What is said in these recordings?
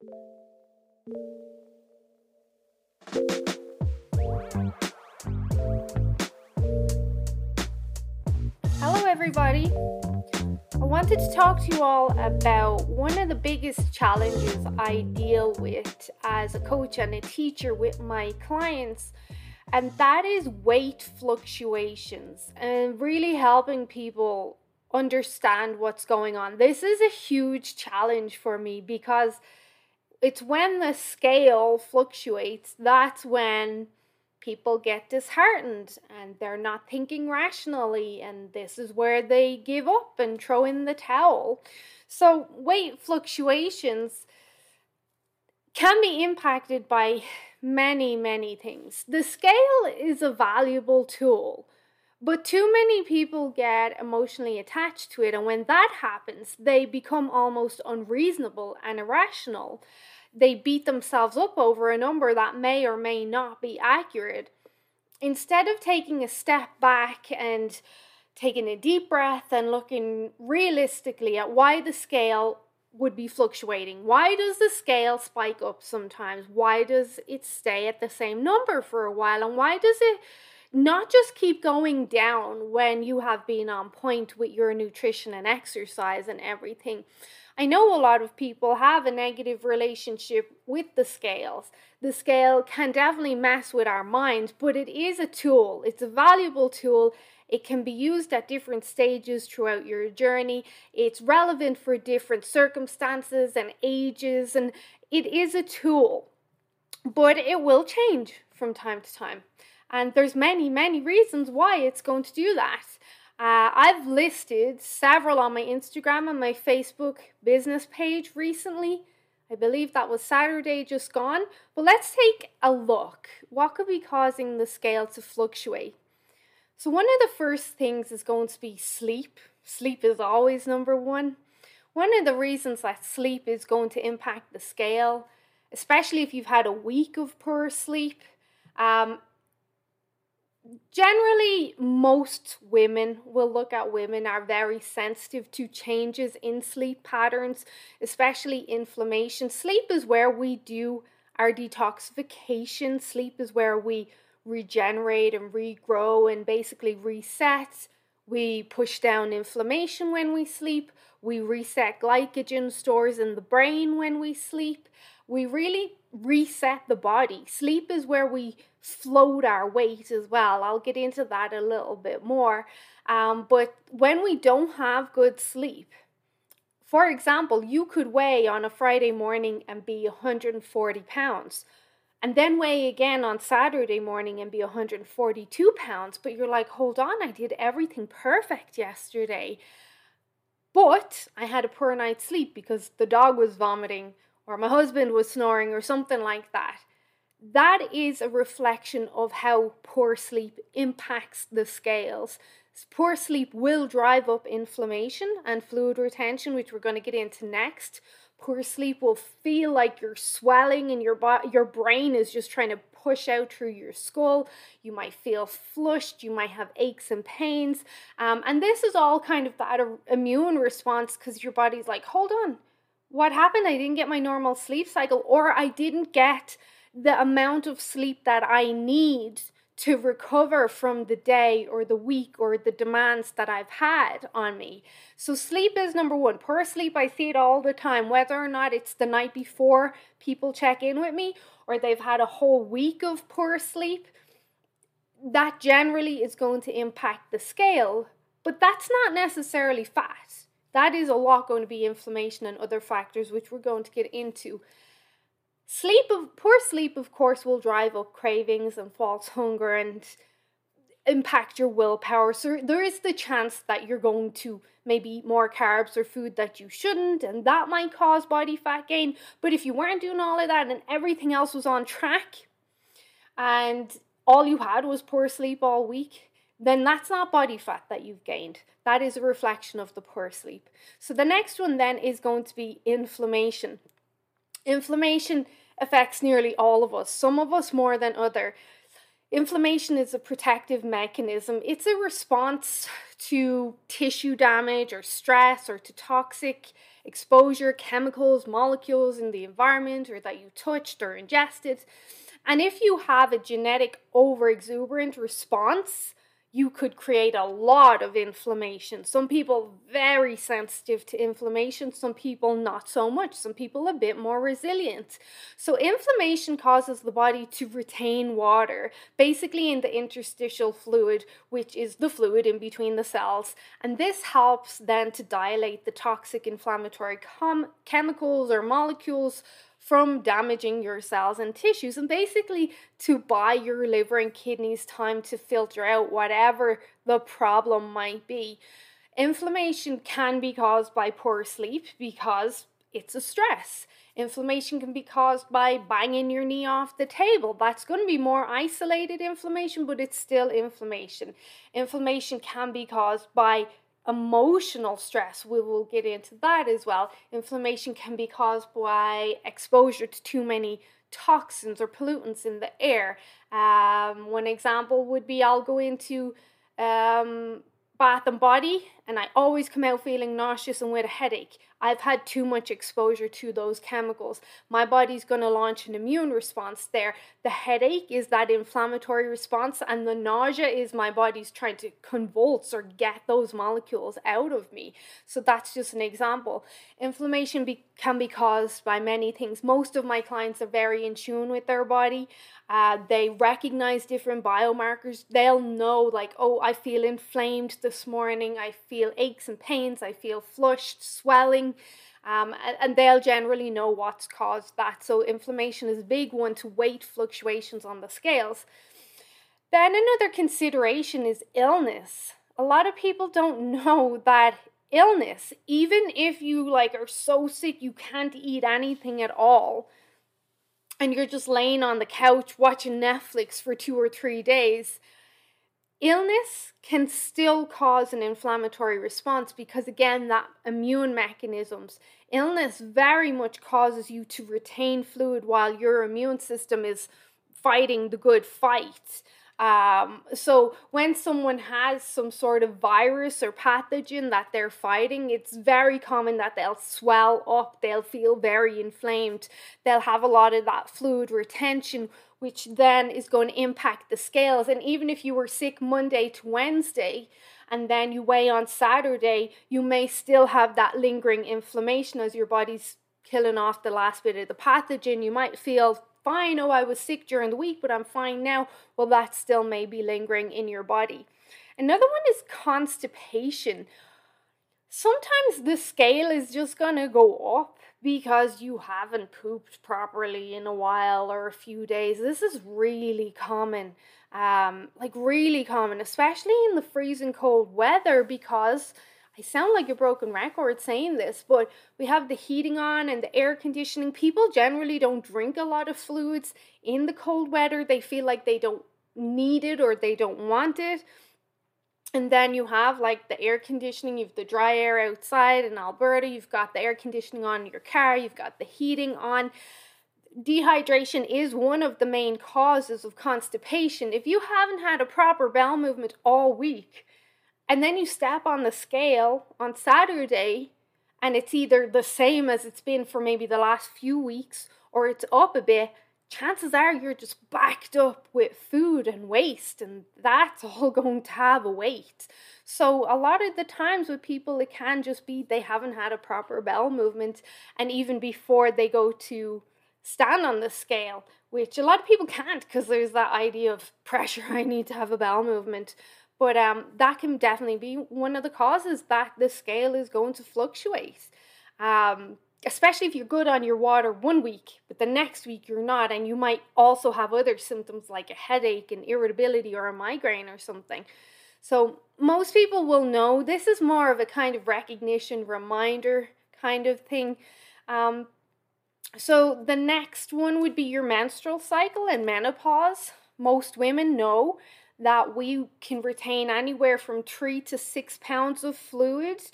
Hello, everybody. I wanted to talk to you all about one of the biggest challenges I deal with as a coach and a teacher with my clients, and that is weight fluctuations and really helping people understand what's going on. This is a huge challenge for me because it's when the scale fluctuates that's when people get disheartened and they're not thinking rationally, and this is where they give up and throw in the towel. So, weight fluctuations can be impacted by many, many things. The scale is a valuable tool, but too many people get emotionally attached to it, and when that happens, they become almost unreasonable and irrational they beat themselves up over a number that may or may not be accurate. Instead of taking a step back and taking a deep breath and looking realistically at why the scale would be fluctuating. Why does the scale spike up sometimes? Why does it stay at the same number for a while? And why does it not just keep going down when you have been on point with your nutrition and exercise and everything? I know a lot of people have a negative relationship with the scales. The scale can definitely mess with our minds, but it is a tool. It's a valuable tool. It can be used at different stages throughout your journey. It's relevant for different circumstances and ages, and it is a tool. But it will change from time to time. And there's many, many reasons why it's going to do that. Uh, I've listed several on my Instagram and my Facebook business page recently. I believe that was Saturday just gone. But let's take a look. What could be causing the scale to fluctuate? So, one of the first things is going to be sleep. Sleep is always number one. One of the reasons that sleep is going to impact the scale, especially if you've had a week of poor sleep, um, generally most women will look at women are very sensitive to changes in sleep patterns especially inflammation. Sleep is where we do our detoxification. Sleep is where we regenerate and regrow and basically reset. We push down inflammation when we sleep. We reset glycogen stores in the brain when we sleep. We really reset the body. Sleep is where we float our weight as well. I'll get into that a little bit more. Um, but when we don't have good sleep, for example, you could weigh on a Friday morning and be 140 pounds, and then weigh again on Saturday morning and be 142 pounds. But you're like, hold on, I did everything perfect yesterday. But I had a poor night's sleep because the dog was vomiting or my husband was snoring or something like that. That is a reflection of how poor sleep impacts the scales. Poor sleep will drive up inflammation and fluid retention, which we're going to get into next. Poor sleep will feel like you're swelling and your bo- your brain is just trying to push out through your skull. You might feel flushed. You might have aches and pains. Um, and this is all kind of that immune response because your body's like, hold on, what happened? I didn't get my normal sleep cycle, or I didn't get the amount of sleep that I need to recover from the day or the week or the demands that I've had on me. So, sleep is number one. Poor sleep, I see it all the time, whether or not it's the night before people check in with me or they've had a whole week of poor sleep. That generally is going to impact the scale, but that's not necessarily fat. That is a lot going to be inflammation and other factors, which we're going to get into. Sleep of poor sleep, of course, will drive up cravings and false hunger and impact your willpower. So there is the chance that you're going to maybe eat more carbs or food that you shouldn't, and that might cause body fat gain. But if you weren't doing all of that and everything else was on track, and all you had was poor sleep all week, then that's not body fat that you've gained. That is a reflection of the poor sleep. So the next one then is going to be inflammation. Inflammation affects nearly all of us, some of us more than other. Inflammation is a protective mechanism. It's a response to tissue damage or stress or to toxic exposure, chemicals, molecules in the environment or that you touched or ingested. And if you have a genetic overexuberant response, you could create a lot of inflammation. Some people very sensitive to inflammation, some people not so much, some people a bit more resilient. So inflammation causes the body to retain water, basically in the interstitial fluid, which is the fluid in between the cells, and this helps then to dilate the toxic inflammatory com- chemicals or molecules from damaging your cells and tissues and basically to buy your liver and kidneys time to filter out whatever the problem might be. Inflammation can be caused by poor sleep because it's a stress. Inflammation can be caused by banging your knee off the table. That's going to be more isolated inflammation, but it's still inflammation. Inflammation can be caused by emotional stress. We will get into that as well. Inflammation can be caused by exposure to too many toxins or pollutants in the air. Um, one example would be I'll go into um, bath and body and I always come out feeling nauseous and with a headache. I've had too much exposure to those chemicals. My body's going to launch an immune response there. The headache is that inflammatory response, and the nausea is my body's trying to convulse or get those molecules out of me. So that's just an example. Inflammation be- can be caused by many things. Most of my clients are very in tune with their body. Uh, they recognize different biomarkers. They'll know, like, oh, I feel inflamed this morning. I feel aches and pains. I feel flushed, swelling. Um, and they'll generally know what's caused that. So, inflammation is a big one to weight fluctuations on the scales. Then, another consideration is illness. A lot of people don't know that illness, even if you like are so sick you can't eat anything at all, and you're just laying on the couch watching Netflix for two or three days, illness can still cause an inflammatory response because again that immune mechanisms. Illness very much causes you to retain fluid while your immune system is fighting the good fight um, so when someone has some sort of virus or pathogen that they're fighting, it's very common that they'll swell up, they'll feel very inflamed, they'll have a lot of that fluid retention, which then is going to impact the scales. And even if you were sick Monday to Wednesday, and then you weigh on Saturday, you may still have that lingering inflammation as your body's killing off the last bit of the pathogen. You might feel fine. Oh, I was sick during the week, but I'm fine now. Well, that still may be lingering in your body. Another one is constipation. Sometimes the scale is just going to go up because you haven't pooped properly in a while or a few days. This is really common. Um, like really common, especially in the freezing cold weather because I sound like a broken record saying this, but we have the heating on and the air conditioning. People generally don't drink a lot of fluids in the cold weather. They feel like they don't need it or they don't want it. And then you have like the air conditioning, you've the dry air outside in Alberta, you've got the air conditioning on your car, you've got the heating on. Dehydration is one of the main causes of constipation. If you haven't had a proper bowel movement all week, and then you step on the scale on Saturday and it's either the same as it's been for maybe the last few weeks or it's up a bit, chances are you're just backed up with food and waste, and that's all going to have a weight. So, a lot of the times with people, it can just be they haven't had a proper bowel movement, and even before they go to stand on the scale, which a lot of people can't because there's that idea of pressure, I need to have a bowel movement. But um, that can definitely be one of the causes that the scale is going to fluctuate. Um, especially if you're good on your water one week, but the next week you're not, and you might also have other symptoms like a headache and irritability or a migraine or something. So, most people will know this is more of a kind of recognition reminder kind of thing. Um, so, the next one would be your menstrual cycle and menopause. Most women know that we can retain anywhere from three to six pounds of fluids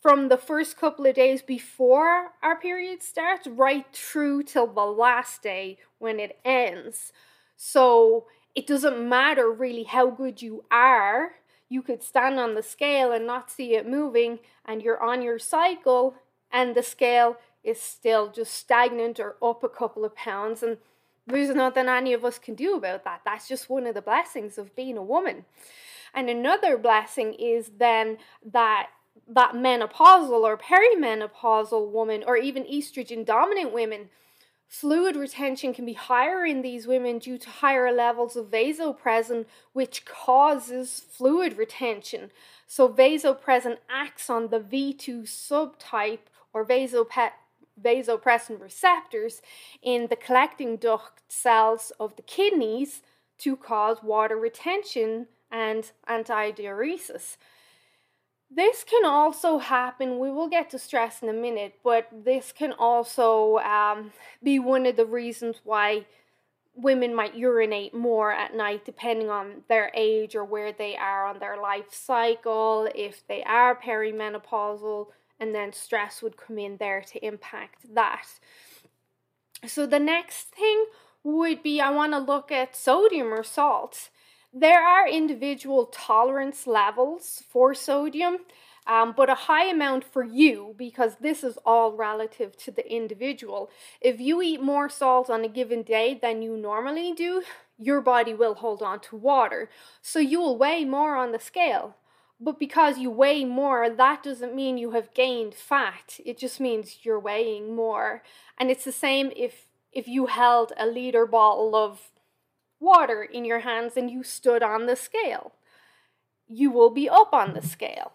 from the first couple of days before our period starts right through till the last day when it ends. So it doesn't matter really how good you are. You could stand on the scale and not see it moving, and you're on your cycle, and the scale is still just stagnant or up a couple of pounds. And there's nothing any of us can do about that. That's just one of the blessings of being a woman. And another blessing is then that that menopausal or perimenopausal woman or even estrogen dominant women fluid retention can be higher in these women due to higher levels of vasopressin which causes fluid retention so vasopressin acts on the v2 subtype or vasop- vasopressin receptors in the collecting duct cells of the kidneys to cause water retention and antidiuresis. This can also happen, we will get to stress in a minute, but this can also um, be one of the reasons why women might urinate more at night depending on their age or where they are on their life cycle, if they are perimenopausal, and then stress would come in there to impact that. So the next thing would be I want to look at sodium or salt. There are individual tolerance levels for sodium, um, but a high amount for you because this is all relative to the individual. If you eat more salt on a given day than you normally do, your body will hold on to water. So you will weigh more on the scale. But because you weigh more, that doesn't mean you have gained fat. It just means you're weighing more. And it's the same if if you held a liter bottle of water in your hands and you stood on the scale. You will be up on the scale.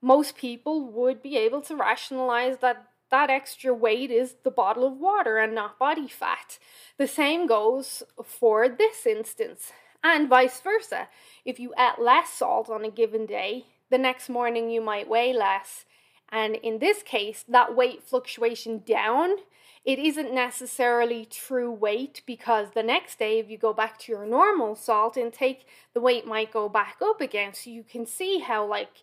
Most people would be able to rationalize that that extra weight is the bottle of water and not body fat. The same goes for this instance, and vice versa. If you ate less salt on a given day, the next morning you might weigh less. And in this case, that weight fluctuation down it isn't necessarily true weight because the next day, if you go back to your normal salt intake, the weight might go back up again. So you can see how, like,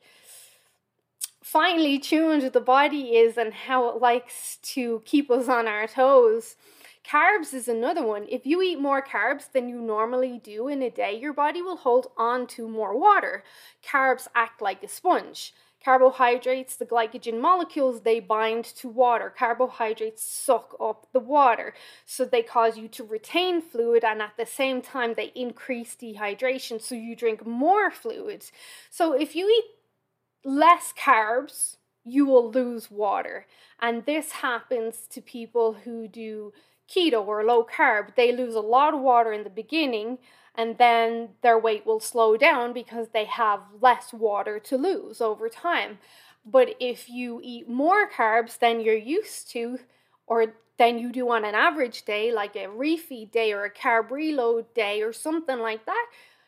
finely tuned the body is and how it likes to keep us on our toes. Carbs is another one. If you eat more carbs than you normally do in a day, your body will hold on to more water. Carbs act like a sponge. Carbohydrates, the glycogen molecules, they bind to water. Carbohydrates suck up the water. So they cause you to retain fluid and at the same time they increase dehydration. So you drink more fluids. So if you eat less carbs, you will lose water. And this happens to people who do keto or low carb. They lose a lot of water in the beginning and then their weight will slow down because they have less water to lose over time. But if you eat more carbs than you're used to, or than you do on an average day, like a refeed day or a carb reload day or something like that,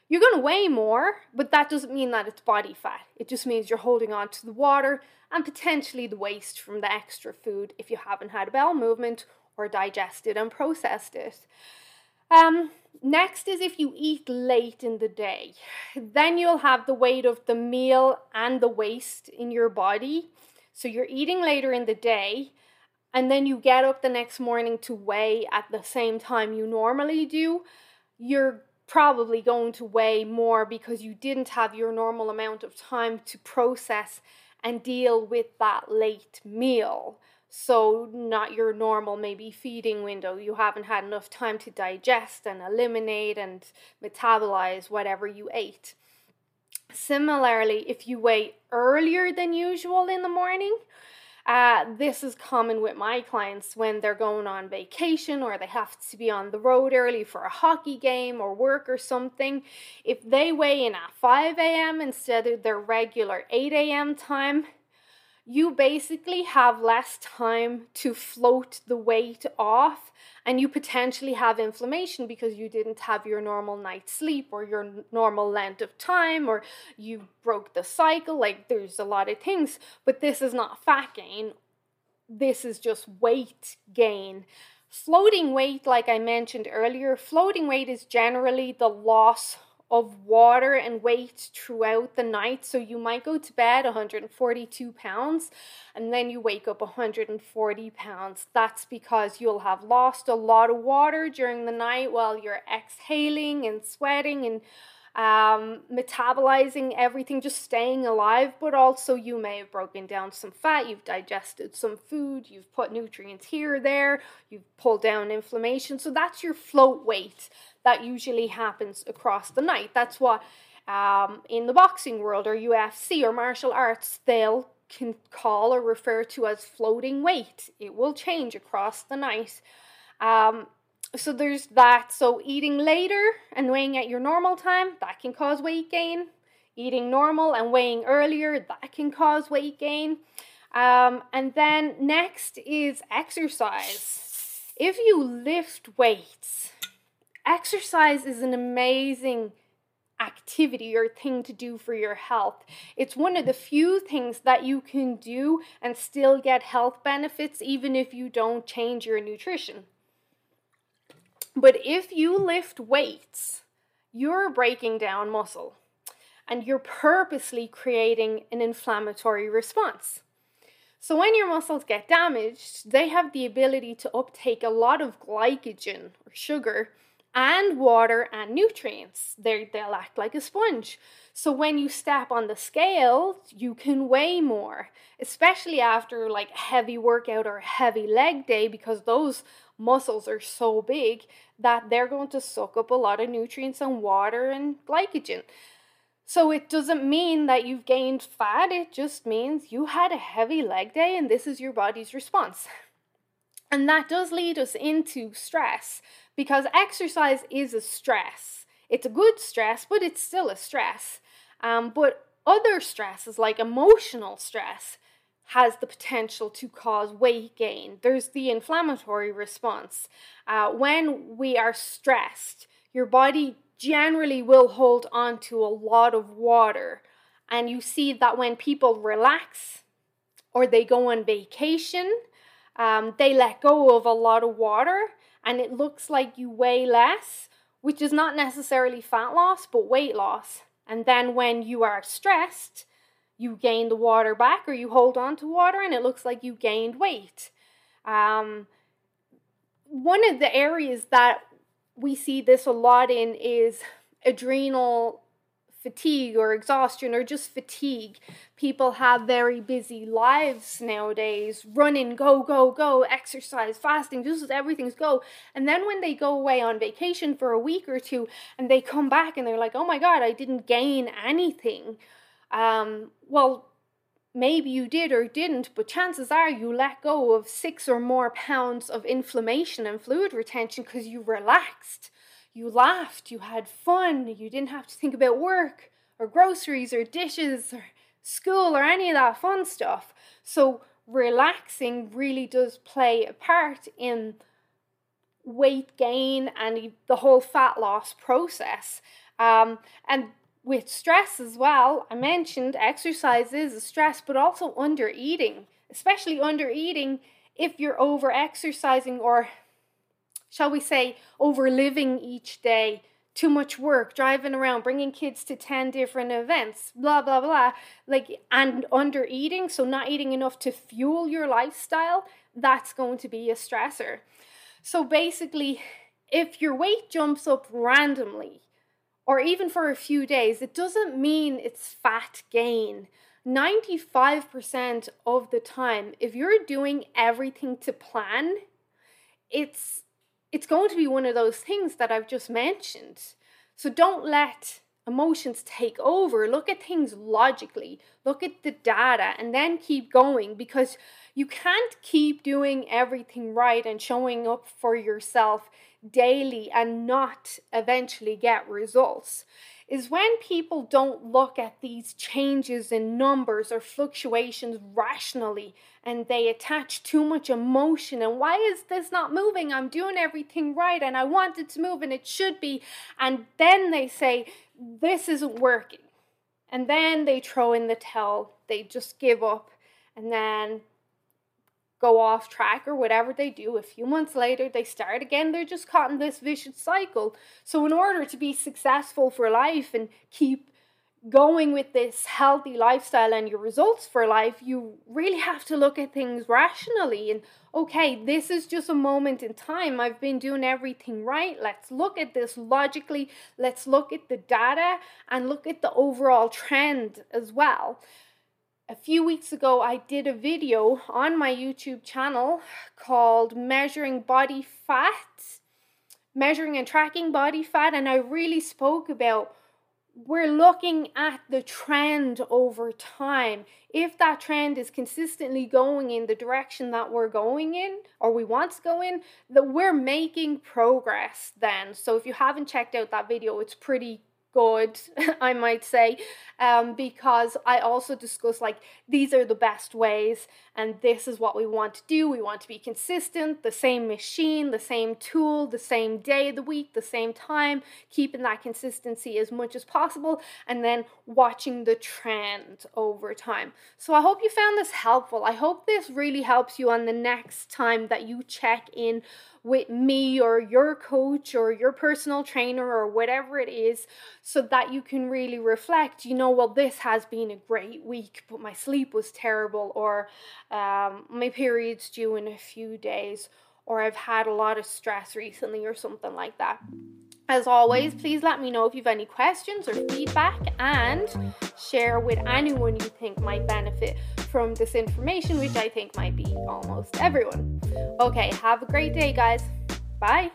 you're going to weigh more, but that doesn't mean that it's body fat. It just means you're holding on to the water and potentially the waste from the extra food if you haven't had a bowel movement or digested and processed it. Um, next is if you eat late in the day, then you'll have the weight of the meal and the waste in your body. So you're eating later in the day, and then you get up the next morning to weigh at the same time you normally do. You're probably going to weigh more because you didn't have your normal amount of time to process and deal with that late meal. So, not your normal maybe feeding window. You haven't had enough time to digest and eliminate and metabolize whatever you ate. Similarly, if you wait earlier than usual in the morning, uh, this is common with my clients when they're going on vacation or they have to be on the road early for a hockey game or work or something. If they weigh in at 5 a.m. instead of their regular 8 a.m. time, you basically have less time to float the weight off and you potentially have inflammation because you didn't have your normal night's sleep or your normal length of time or you broke the cycle like there's a lot of things but this is not fat gain. This is just weight gain. Floating weight like i mentioned earlier floating weight is generally the loss of water and weight throughout the night. So you might go to bed 142 pounds and then you wake up 140 pounds. That's because you'll have lost a lot of water during the night while you're exhaling and sweating and um, metabolizing everything, just staying alive, but also you may have broken down some fat, you've digested some food, you've put nutrients here or there, you've pulled down inflammation. So that's your float weight that usually happens across the night. That's what um, in the boxing world or UFC or martial arts they'll can call or refer to as floating weight. It will change across the night. Um, so there's that. So eating later and weighing at your normal time, that can cause weight gain. Eating normal and weighing earlier, that can cause weight gain. Um, and then next is exercise. If you lift weights, exercise is an amazing activity or thing to do for your health. It's one of the few things that you can do and still get health benefits even if you don't change your nutrition. But if you lift weights, you're breaking down muscle and you're purposely creating an inflammatory response. So, when your muscles get damaged, they have the ability to uptake a lot of glycogen or sugar and water and nutrients. they they'll act like a sponge. So when you step on the scale, you can weigh more, especially after like heavy workout or heavy leg day because those muscles are so big that they're going to suck up a lot of nutrients and water and glycogen. So it doesn't mean that you've gained fat, it just means you had a heavy leg day and this is your body's response. And that does lead us into stress because exercise is a stress. It's a good stress, but it's still a stress. Um, but other stresses, like emotional stress, has the potential to cause weight gain. There's the inflammatory response. Uh, when we are stressed, your body generally will hold on to a lot of water. And you see that when people relax or they go on vacation, um, they let go of a lot of water and it looks like you weigh less, which is not necessarily fat loss, but weight loss. And then when you are stressed, you gain the water back or you hold on to water and it looks like you gained weight. Um, one of the areas that we see this a lot in is adrenal fatigue or exhaustion or just fatigue. People have very busy lives nowadays running, go, go, go, exercise, fasting, just everything's go. And then when they go away on vacation for a week or two and they come back and they're like, oh my God, I didn't gain anything um, well, maybe you did or didn't, but chances are you let go of six or more pounds of inflammation and fluid retention because you relaxed, you laughed, you had fun, you didn't have to think about work or groceries or dishes or school or any of that fun stuff. So, relaxing really does play a part in weight gain and the whole fat loss process. Um, and with stress as well, I mentioned exercise is a stress, but also under eating, especially under eating if you're over exercising or, shall we say, over living each day. Too much work, driving around, bringing kids to 10 different events, blah, blah, blah. Like, and under eating, so not eating enough to fuel your lifestyle, that's going to be a stressor. So basically, if your weight jumps up randomly, or even for a few days, it doesn't mean it's fat gain. 95% of the time, if you're doing everything to plan, it's it's going to be one of those things that I've just mentioned. So don't let emotions take over. Look at things logically. Look at the data and then keep going because you can't keep doing everything right and showing up for yourself daily and not eventually get results is when people don't look at these changes in numbers or fluctuations rationally and they attach too much emotion and why is this not moving? I'm doing everything right and i want it to move and it should be and then they say this isn't working. And then they throw in the towel they just give up and then go off track or whatever they do. A few months later, they start again. They're just caught in this vicious cycle. So, in order to be successful for life and keep going with this healthy lifestyle and your results for life, you really have to look at things rationally and okay, this is just a moment in time. I've been doing everything right. Let's look at this logically. Let's look at the data and look at the overall trend as well. A few weeks ago, I did a video on my YouTube channel called Measuring Body Fat, Measuring and Tracking Body Fat, and I really spoke about we're looking at the trend over time. If that trend is consistently going in the direction that we're going in or we want to go in, that we're making progress then. So if you haven't checked out that video, it's pretty good, I might say, um, because I also discuss like these are the best ways, and this is what we want to do. We want to be consistent, the same machine, the same tool, the same day of the week, the same time, keeping that consistency as much as possible, and then watching the trend over time. So I hope you found this helpful. I hope this really helps you on the next time that you check in with me or your coach or your personal trainer or whatever it is so that you can really reflect you know well this has been a great week but my sleep was terrible or um, my period's due in a few days or i've had a lot of stress recently or something like that as always, mm. please let me know if you've any questions or feedback and share with anyone you think might benefit from this information, which I think might be almost everyone. Okay, have a great day, guys. Bye.